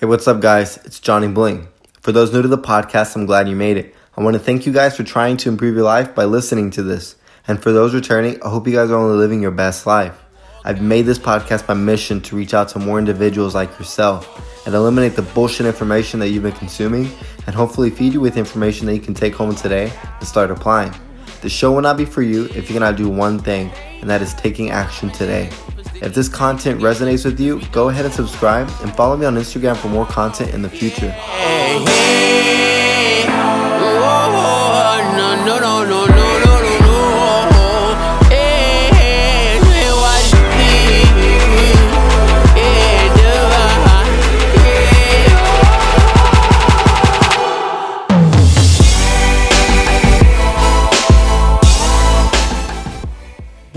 Hey, what's up, guys? It's Johnny Bling. For those new to the podcast, I'm glad you made it. I want to thank you guys for trying to improve your life by listening to this. And for those returning, I hope you guys are only living your best life. I've made this podcast my mission to reach out to more individuals like yourself and eliminate the bullshit information that you've been consuming and hopefully feed you with information that you can take home today and start applying. The show will not be for you if you cannot do one thing, and that is taking action today. If this content resonates with you, go ahead and subscribe and follow me on Instagram for more content in the future.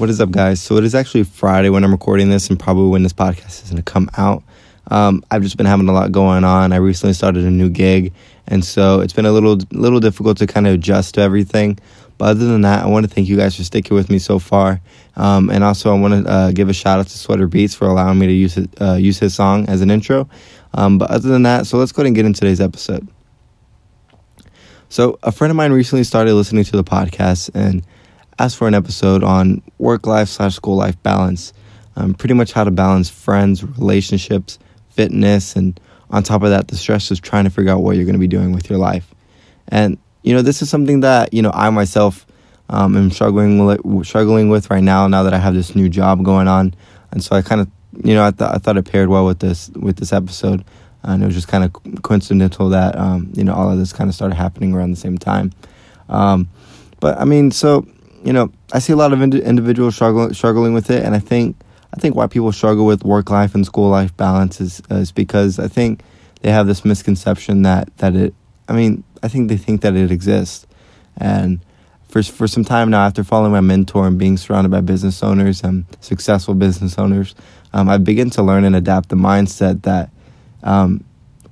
What is up, guys? So it is actually Friday when I'm recording this, and probably when this podcast is going to come out. Um, I've just been having a lot going on. I recently started a new gig, and so it's been a little little difficult to kind of adjust to everything. But other than that, I want to thank you guys for sticking with me so far, um, and also I want to uh, give a shout out to Sweater Beats for allowing me to use it, uh, use his song as an intro. Um, but other than that, so let's go ahead and get into today's episode. So a friend of mine recently started listening to the podcast and asked for an episode on work life slash school life balance. Um, pretty much how to balance friends, relationships, fitness, and on top of that, the stress of trying to figure out what you're going to be doing with your life. And you know, this is something that you know I myself um, am struggling with, struggling with right now. Now that I have this new job going on, and so I kind of you know I, th- I thought it paired well with this with this episode, and it was just kind of coincidental that um, you know all of this kind of started happening around the same time. Um, but I mean, so you know, I see a lot of ind- individuals struggling struggling with it, and I think I think why people struggle with work life and school life balance is is because I think they have this misconception that that it. I mean, I think they think that it exists, and for for some time now, after following my mentor and being surrounded by business owners and successful business owners, um, I begin to learn and adapt the mindset that. Um,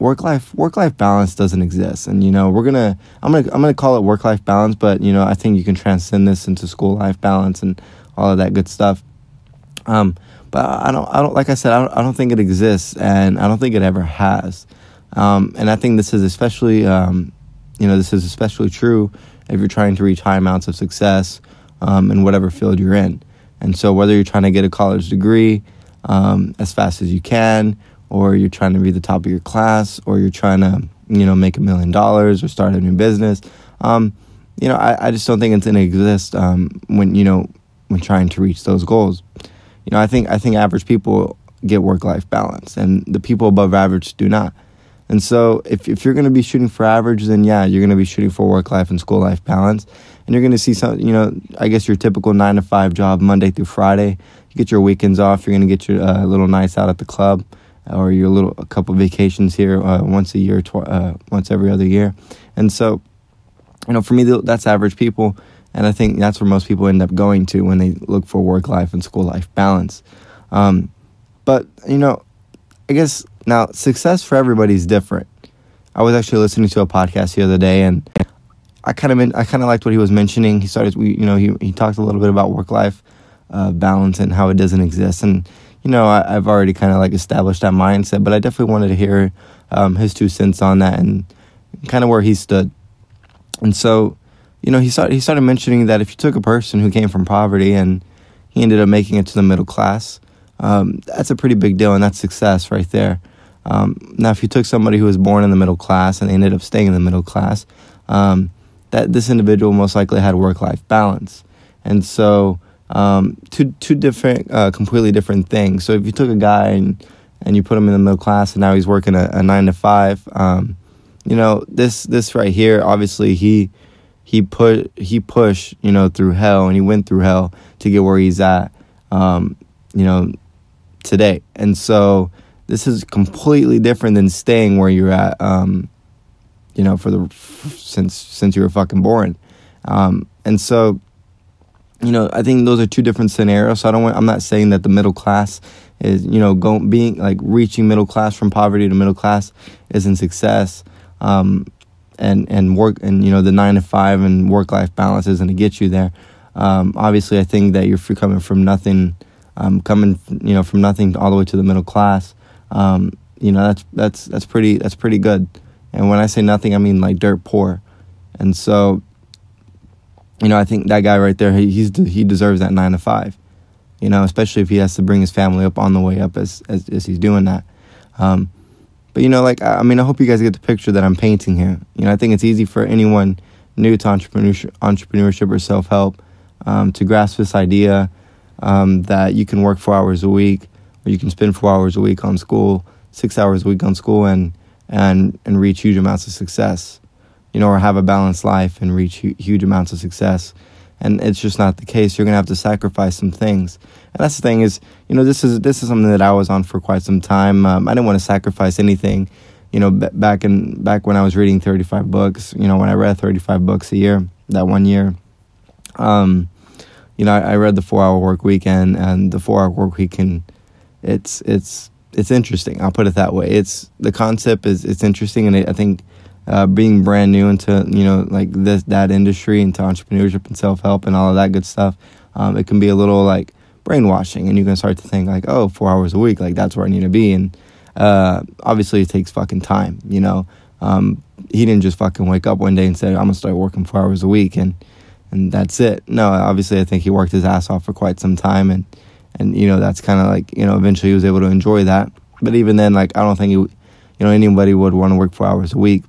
work life work life balance doesn't exist. And you know we're gonna i'm gonna i'm gonna call it work life balance but you know i think you can transcend this into school life balance and all of that good stuff. Um but i don't i don't like i said i don't, I don't think it exists and i don't think it ever has. Um and i think this is especially um you know this is especially true if you're trying to reach high amounts of success um, in whatever field you're in. And so whether you're trying to get a college degree um, as fast as you can or you're trying to be the top of your class, or you're trying to, you know, make a million dollars or start a new business. Um, you know, I, I just don't think it's going to exist um, when you know when trying to reach those goals. You know, I think I think average people get work life balance, and the people above average do not. And so, if if you're going to be shooting for average, then yeah, you're going to be shooting for work life and school life balance, and you're going to see some. You know, I guess your typical nine to five job, Monday through Friday. You get your weekends off. You're going to get your uh, little nights out at the club or your little a couple vacations here uh, once a year, tw- uh, once every other year, and so you know for me that's average people, and I think that's where most people end up going to when they look for work life and school life balance. Um, but you know, I guess now success for everybody is different. I was actually listening to a podcast the other day, and I kind of I kind of liked what he was mentioning. He started, you know, he he talked a little bit about work life uh, balance and how it doesn't exist, and you know, I, have already kind of like established that mindset, but I definitely wanted to hear um, his two cents on that and kind of where he stood. And so, you know, he started he started mentioning that if you took a person who came from poverty and he ended up making it to the middle class, um, that's a pretty big deal, and that's success right there. Um, now, if you took somebody who was born in the middle class and they ended up staying in the middle class, um, that this individual most likely had work life balance, and so um, two two different, uh, completely different things. So if you took a guy and and you put him in the middle class, and now he's working a, a nine to five, um, you know this this right here. Obviously, he he put he pushed you know through hell, and he went through hell to get where he's at. Um, you know today, and so this is completely different than staying where you're at. Um, you know, for the since since you were fucking born, um, and so you know, I think those are two different scenarios. So I don't want, I'm not saying that the middle class is, you know, going being like reaching middle class from poverty to middle class isn't success. Um, and and work and you know the nine to five and work life balance isn't to get you there. Um, obviously, I think that you're coming from nothing, um, coming you know from nothing all the way to the middle class. Um, you know that's that's that's pretty that's pretty good. And when I say nothing, I mean like dirt poor. And so, you know, I think that guy right there, he, he's he deserves that nine to five. You know, especially if he has to bring his family up on the way up as as, as he's doing that. Um, but you know, like I mean, I hope you guys get the picture that I'm painting here. You know, I think it's easy for anyone new to entrepreneurship, entrepreneurship or self help um, to grasp this idea um, that you can work four hours a week, or you can spend four hours a week on school, six hours a week on school, and and and reach huge amounts of success. You know, or have a balanced life and reach hu- huge amounts of success. And it's just not the case. You're gonna have to sacrifice some things. And that's the thing is, you know, this is this is something that I was on for quite some time. Um, I didn't want to sacrifice anything. You know, b- back in back when I was reading 35 books. You know, when I read 35 books a year, that one year. Um, you know, I, I read the Four Hour Work Week and the Four Hour Work Week and it's it's it's interesting. I'll put it that way. It's the concept is it's interesting, and I think uh, being brand new into you know like this that industry into entrepreneurship and self help and all of that good stuff, um, it can be a little like brainwashing, and you can start to think like, oh, four hours a week, like that's where I need to be, and uh, obviously it takes fucking time, you know. Um, he didn't just fucking wake up one day and say, I'm gonna start working four hours a week, and and that's it. No, obviously I think he worked his ass off for quite some time, and and you know that's kind of like you know eventually he was able to enjoy that. But even then, like I don't think he, you know, anybody would want to work four hours a week.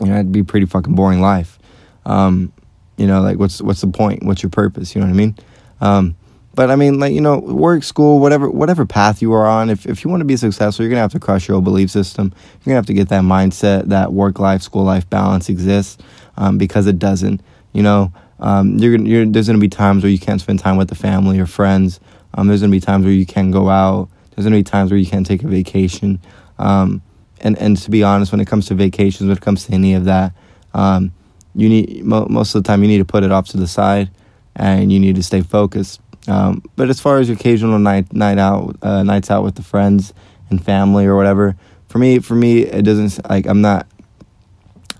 You know, it'd be pretty fucking boring life. Um, you know, like what's what's the point? What's your purpose? You know what I mean? Um, but I mean, like you know, work, school, whatever, whatever path you are on. If if you want to be successful, you're gonna have to crush your old belief system. You're gonna have to get that mindset that work life, school life balance exists, um, because it doesn't. You know, um, you're, you're, there's gonna be times where you can't spend time with the family or friends. Um, there's gonna be times where you can't go out. There's gonna be times where you can't take a vacation. Um, and and to be honest, when it comes to vacations, when it comes to any of that, um, you need mo- most of the time you need to put it off to the side, and you need to stay focused. Um, but as far as occasional night night out uh, nights out with the friends and family or whatever, for me for me it doesn't like I'm not.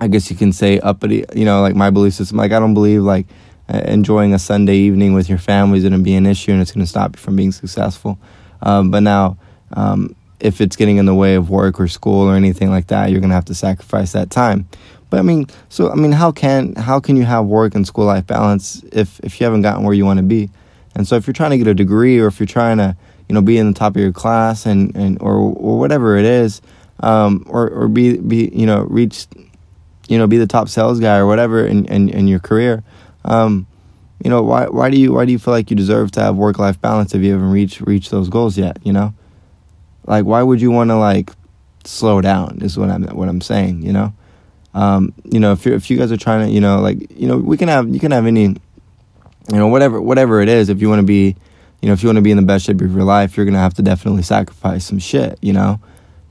I guess you can say uppity, you know, like my belief system. Like I don't believe like enjoying a Sunday evening with your family is going to be an issue and it's going to stop you from being successful. Um, but now, um, if it's getting in the way of work or school or anything like that, you're to have to sacrifice that time. But I mean, so I mean, how can how can you have work and school life balance if if you haven't gotten where you want to be? And so if you're trying to get a degree or if you're trying to, you know, be in the top of your class and, and or or whatever it is, um, or or be be you know reach, you know, be the top sales guy or whatever in in, in your career, um, you know, why why do you why do you feel like you deserve to have work life balance if you haven't reached reached those goals yet? You know, like why would you want to like slow down? Is what I'm what I'm saying. You know. Um, you know, if you if you guys are trying to, you know, like, you know, we can have you can have any you know whatever whatever it is if you want to be you know if you want to be in the best shape of your life you're gonna have to definitely sacrifice some shit you know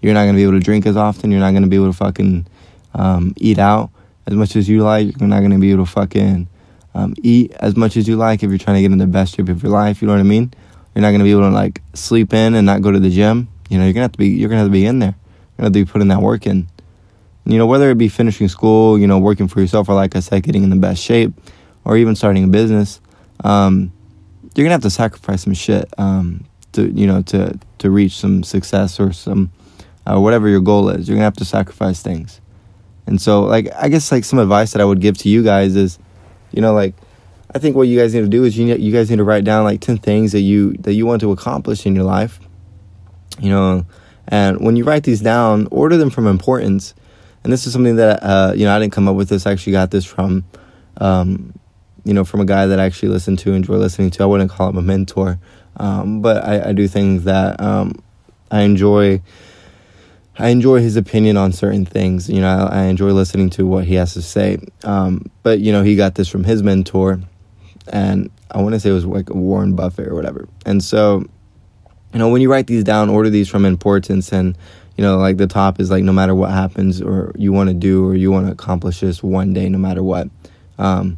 you're not gonna be able to drink as often you're not gonna be able to fucking um, eat out as much as you like you're not gonna be able to fucking um, eat as much as you like if you're trying to get in the best shape of your life you know what i mean you're not gonna be able to like sleep in and not go to the gym you know you're gonna have to be you're gonna have to be in there. You're gonna have to be putting that work in. You know whether it be finishing school you know working for yourself or like i said getting in the best shape or even starting a business, um, you're gonna have to sacrifice some shit um, to you know to to reach some success or some uh, whatever your goal is. You're gonna have to sacrifice things, and so like I guess like some advice that I would give to you guys is, you know, like I think what you guys need to do is you you guys need to write down like ten things that you that you want to accomplish in your life, you know, and when you write these down, order them from importance. And this is something that uh, you know I didn't come up with this. I actually got this from um, you know, from a guy that I actually listen to, enjoy listening to. I wouldn't call him a mentor, um, but I, I, do things that um, I enjoy. I enjoy his opinion on certain things. You know, I, I enjoy listening to what he has to say. Um, but you know, he got this from his mentor, and I want to say it was like Warren Buffett or whatever. And so, you know, when you write these down, order these from importance, and you know, like the top is like no matter what happens, or you want to do, or you want to accomplish this one day, no matter what. Um,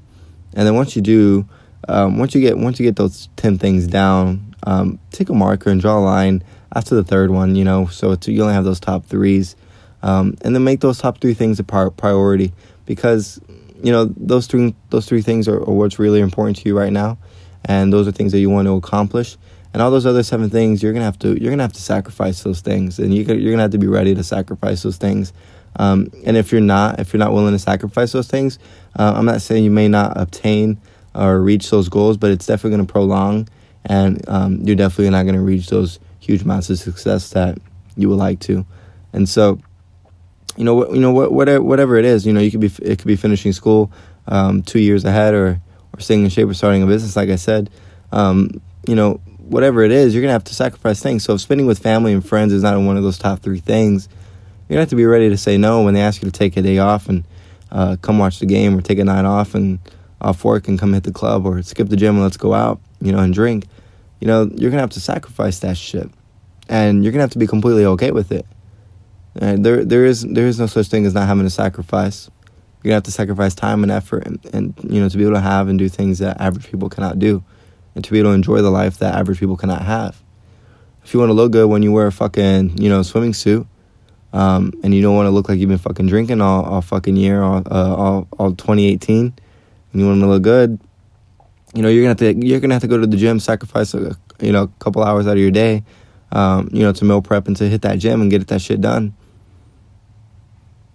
and then once you do, um, once you get once you get those ten things down, um, take a marker and draw a line after the third one. You know, so you only have those top threes, um, and then make those top three things a priority because you know those three those three things are, are what's really important to you right now, and those are things that you want to accomplish. And all those other seven things you're gonna have to you're gonna have to sacrifice those things. And you, you're gonna have to be ready to sacrifice those things. Um, and if you're not if you're not willing to sacrifice those things uh, i'm not saying you may not obtain or reach those goals but it's definitely to prolong. And um, you're definitely not to reach those huge amounts of success that you would like to. And so you know what you know what whatever whatever it is you know you could be it could be finishing school um, two years ahead or or staying in shape or starting a business like i said. Um, you know whatever it is you're gonna have to sacrifice things. So if spending with family and friends is not one of those top three things you're gonna have to be ready to say no when they ask you to take a day off and uh, come watch the game or take a night off and off work and come hit the club or skip the gym and let's go out you know and drink. You know you're gonna have to sacrifice that shit. And you're gonna have to be completely okay with it. And there there is there is no such thing as not having to sacrifice. You're gonna have to sacrifice time and effort, and, and you know to be able to have and do things that average people cannot do, and to be able to enjoy the life that average people cannot have. If you want to look good when you wear a fucking you know swimming suit, um, and you don't want to look like you've been fucking drinking all, all fucking year, all, uh, all all 2018, and you want to look good, you know you're gonna have to you're gonna have to go to the gym, sacrifice a you know a couple hours out of your day, um, you know to meal prep and to hit that gym and get that shit done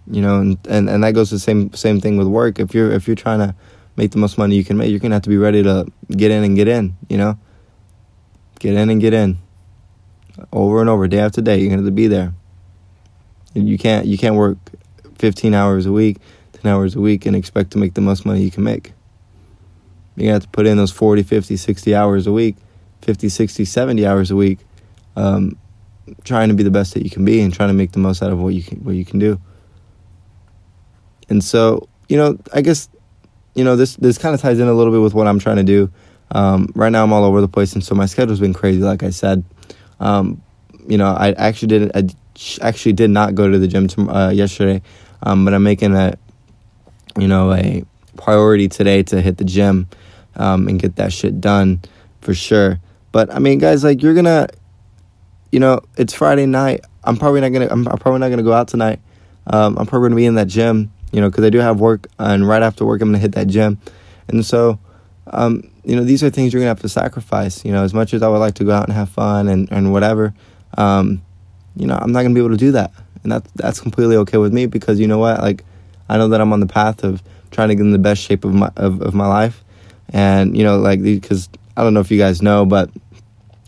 you know and, and and that goes the same same thing with work if you're if you're trying to make the most money you can make. You're gonna have to be ready to get in and get in you know? Get in and get in. Over and over day after day you're gonna have to be there. You can't you can't work 15 hours a week 10 hours a week and expect to make the most money you can make. You're gonna have to put in those 40 50 60 hours a week 50 60 70 hours a week um, trying to be the best that you can be and trying to make the most out of what you can what you can do. And so, you know, I guess, you know, this this kind of ties in a little bit with what I'm trying to do. Um, right now, I'm all over the place, and so my schedule's been crazy. Like I said, um, you know, I actually did I actually did not go to the gym to, uh, yesterday, um, but I'm making a, you know, a priority today to hit the gym um, and get that shit done for sure. But I mean, guys, like you're gonna, you know, it's Friday night. I'm probably not gonna. I'm probably not gonna go out tonight. Um, I'm probably gonna be in that gym you know, because I do have work, and right after work, I'm gonna hit that gym, and so, um, you know, these are things you're gonna have to sacrifice. You know, as much as I would like to go out and have fun and and whatever, um, you know, I'm not gonna be able to do that, and that that's completely okay with me because you know what, like, I know that I'm on the path of trying to get in the best shape of my of, of my life, and you know, like because I don't know if you guys know, but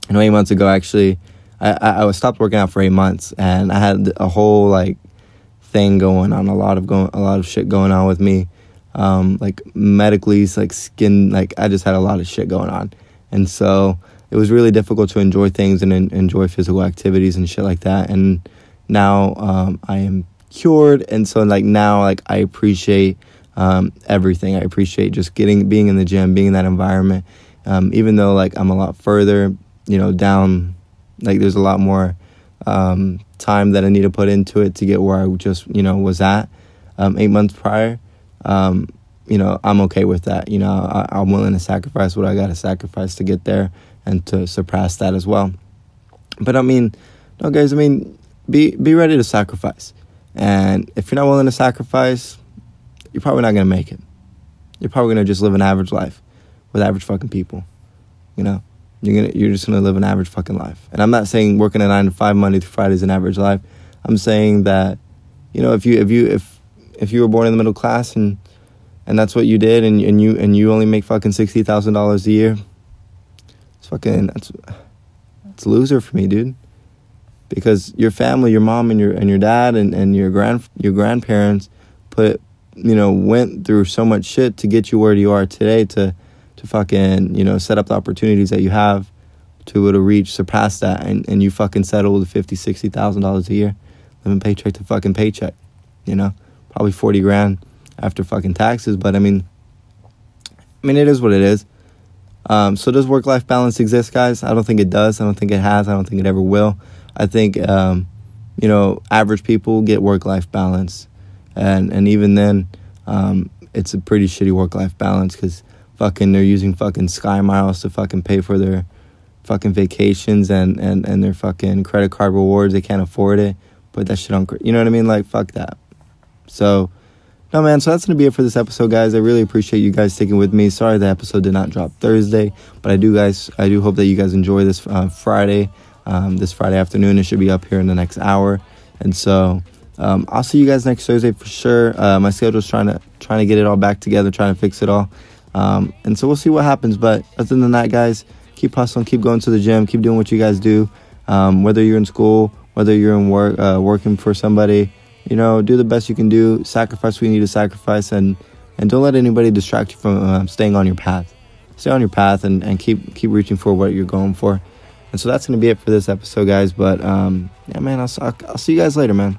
you know, eight months ago, actually, I I, I stopped working out for eight months, and I had a whole like thing going on, a lot of going, a lot of shit going on with me, um, like medically, like skin, like I just had a lot of shit going on, and so it was really difficult to enjoy things and enjoy physical activities and shit like that. And now um, I am cured, and so like now, like I appreciate um, everything. I appreciate just getting, being in the gym, being in that environment. Um, even though like I'm a lot further, you know, down, like there's a lot more um, time that I need to put into it to get where I just you know was at um, eight months prior. Um, you know, I'm okay with that. You know, I, am willing to sacrifice what I got to sacrifice to get there and to surpass that as well. But I mean, no, guys. I mean, be be ready to sacrifice. And if you're not willing to sacrifice, you're probably not gonna make it. You're probably gonna just live an average life with average fucking people. You know. You're gonna you're just gonna live an average fucking life. And I'm not saying working a nine to five Monday through Friday is an average life. I'm saying that, you know, if you if you if if you were born in the middle class and and that's what you did and and you and you only make fucking sixty thousand dollars a year, it's fucking that's it's a loser for me, dude. Because your family, your mom and your and your dad and, and your grand your grandparents put you know, went through so much shit to get you where you are today to to fucking, you know, set up the opportunities that you have to able to reach, surpass that, and, and you fucking settle with fifty, sixty thousand dollars a year, living paycheck to fucking paycheck, you know, probably forty grand after fucking taxes. But I mean, I mean, it is what it is. Um, so does work life balance exist, guys? I don't think it does. I don't think it has. I don't think it ever will. I think, um, you know, average people get work life balance, and and even then, um, it's a pretty shitty work life balance because fucking they're using fucking sky miles to fucking pay for their fucking vacations and and and their fucking credit card rewards they can't afford it put that shit on you know what i mean like fuck that so no, man. So that's gonna be it for this episode, guys. I really appreciate you guys sticking with me. Sorry the episode did not drop Thursday, but I do, guys. I do hope that you guys enjoy this uh, Friday. Um, this Friday afternoon, it should be up here in the next hour, and so um, I'll see you guys next Thursday for sure. Uh, my schedule's trying to trying to get it all back together, trying to fix it all, um, and so we'll see what happens. But other than that, guys, keep hustling, keep going to the gym, keep doing what you guys do. Um, whether you're in school, whether you're in work, uh, working for somebody, you know, do the best you can do. Sacrifice what you need to sacrifice, and and don't let anybody distract you from uh, staying on your path. Stay on your path and, and keep keep reaching for what you're going for. And so that's gonna be it for this episode, guys. But um, yeah, man, I'll, I'll, I'll see you guys later, man.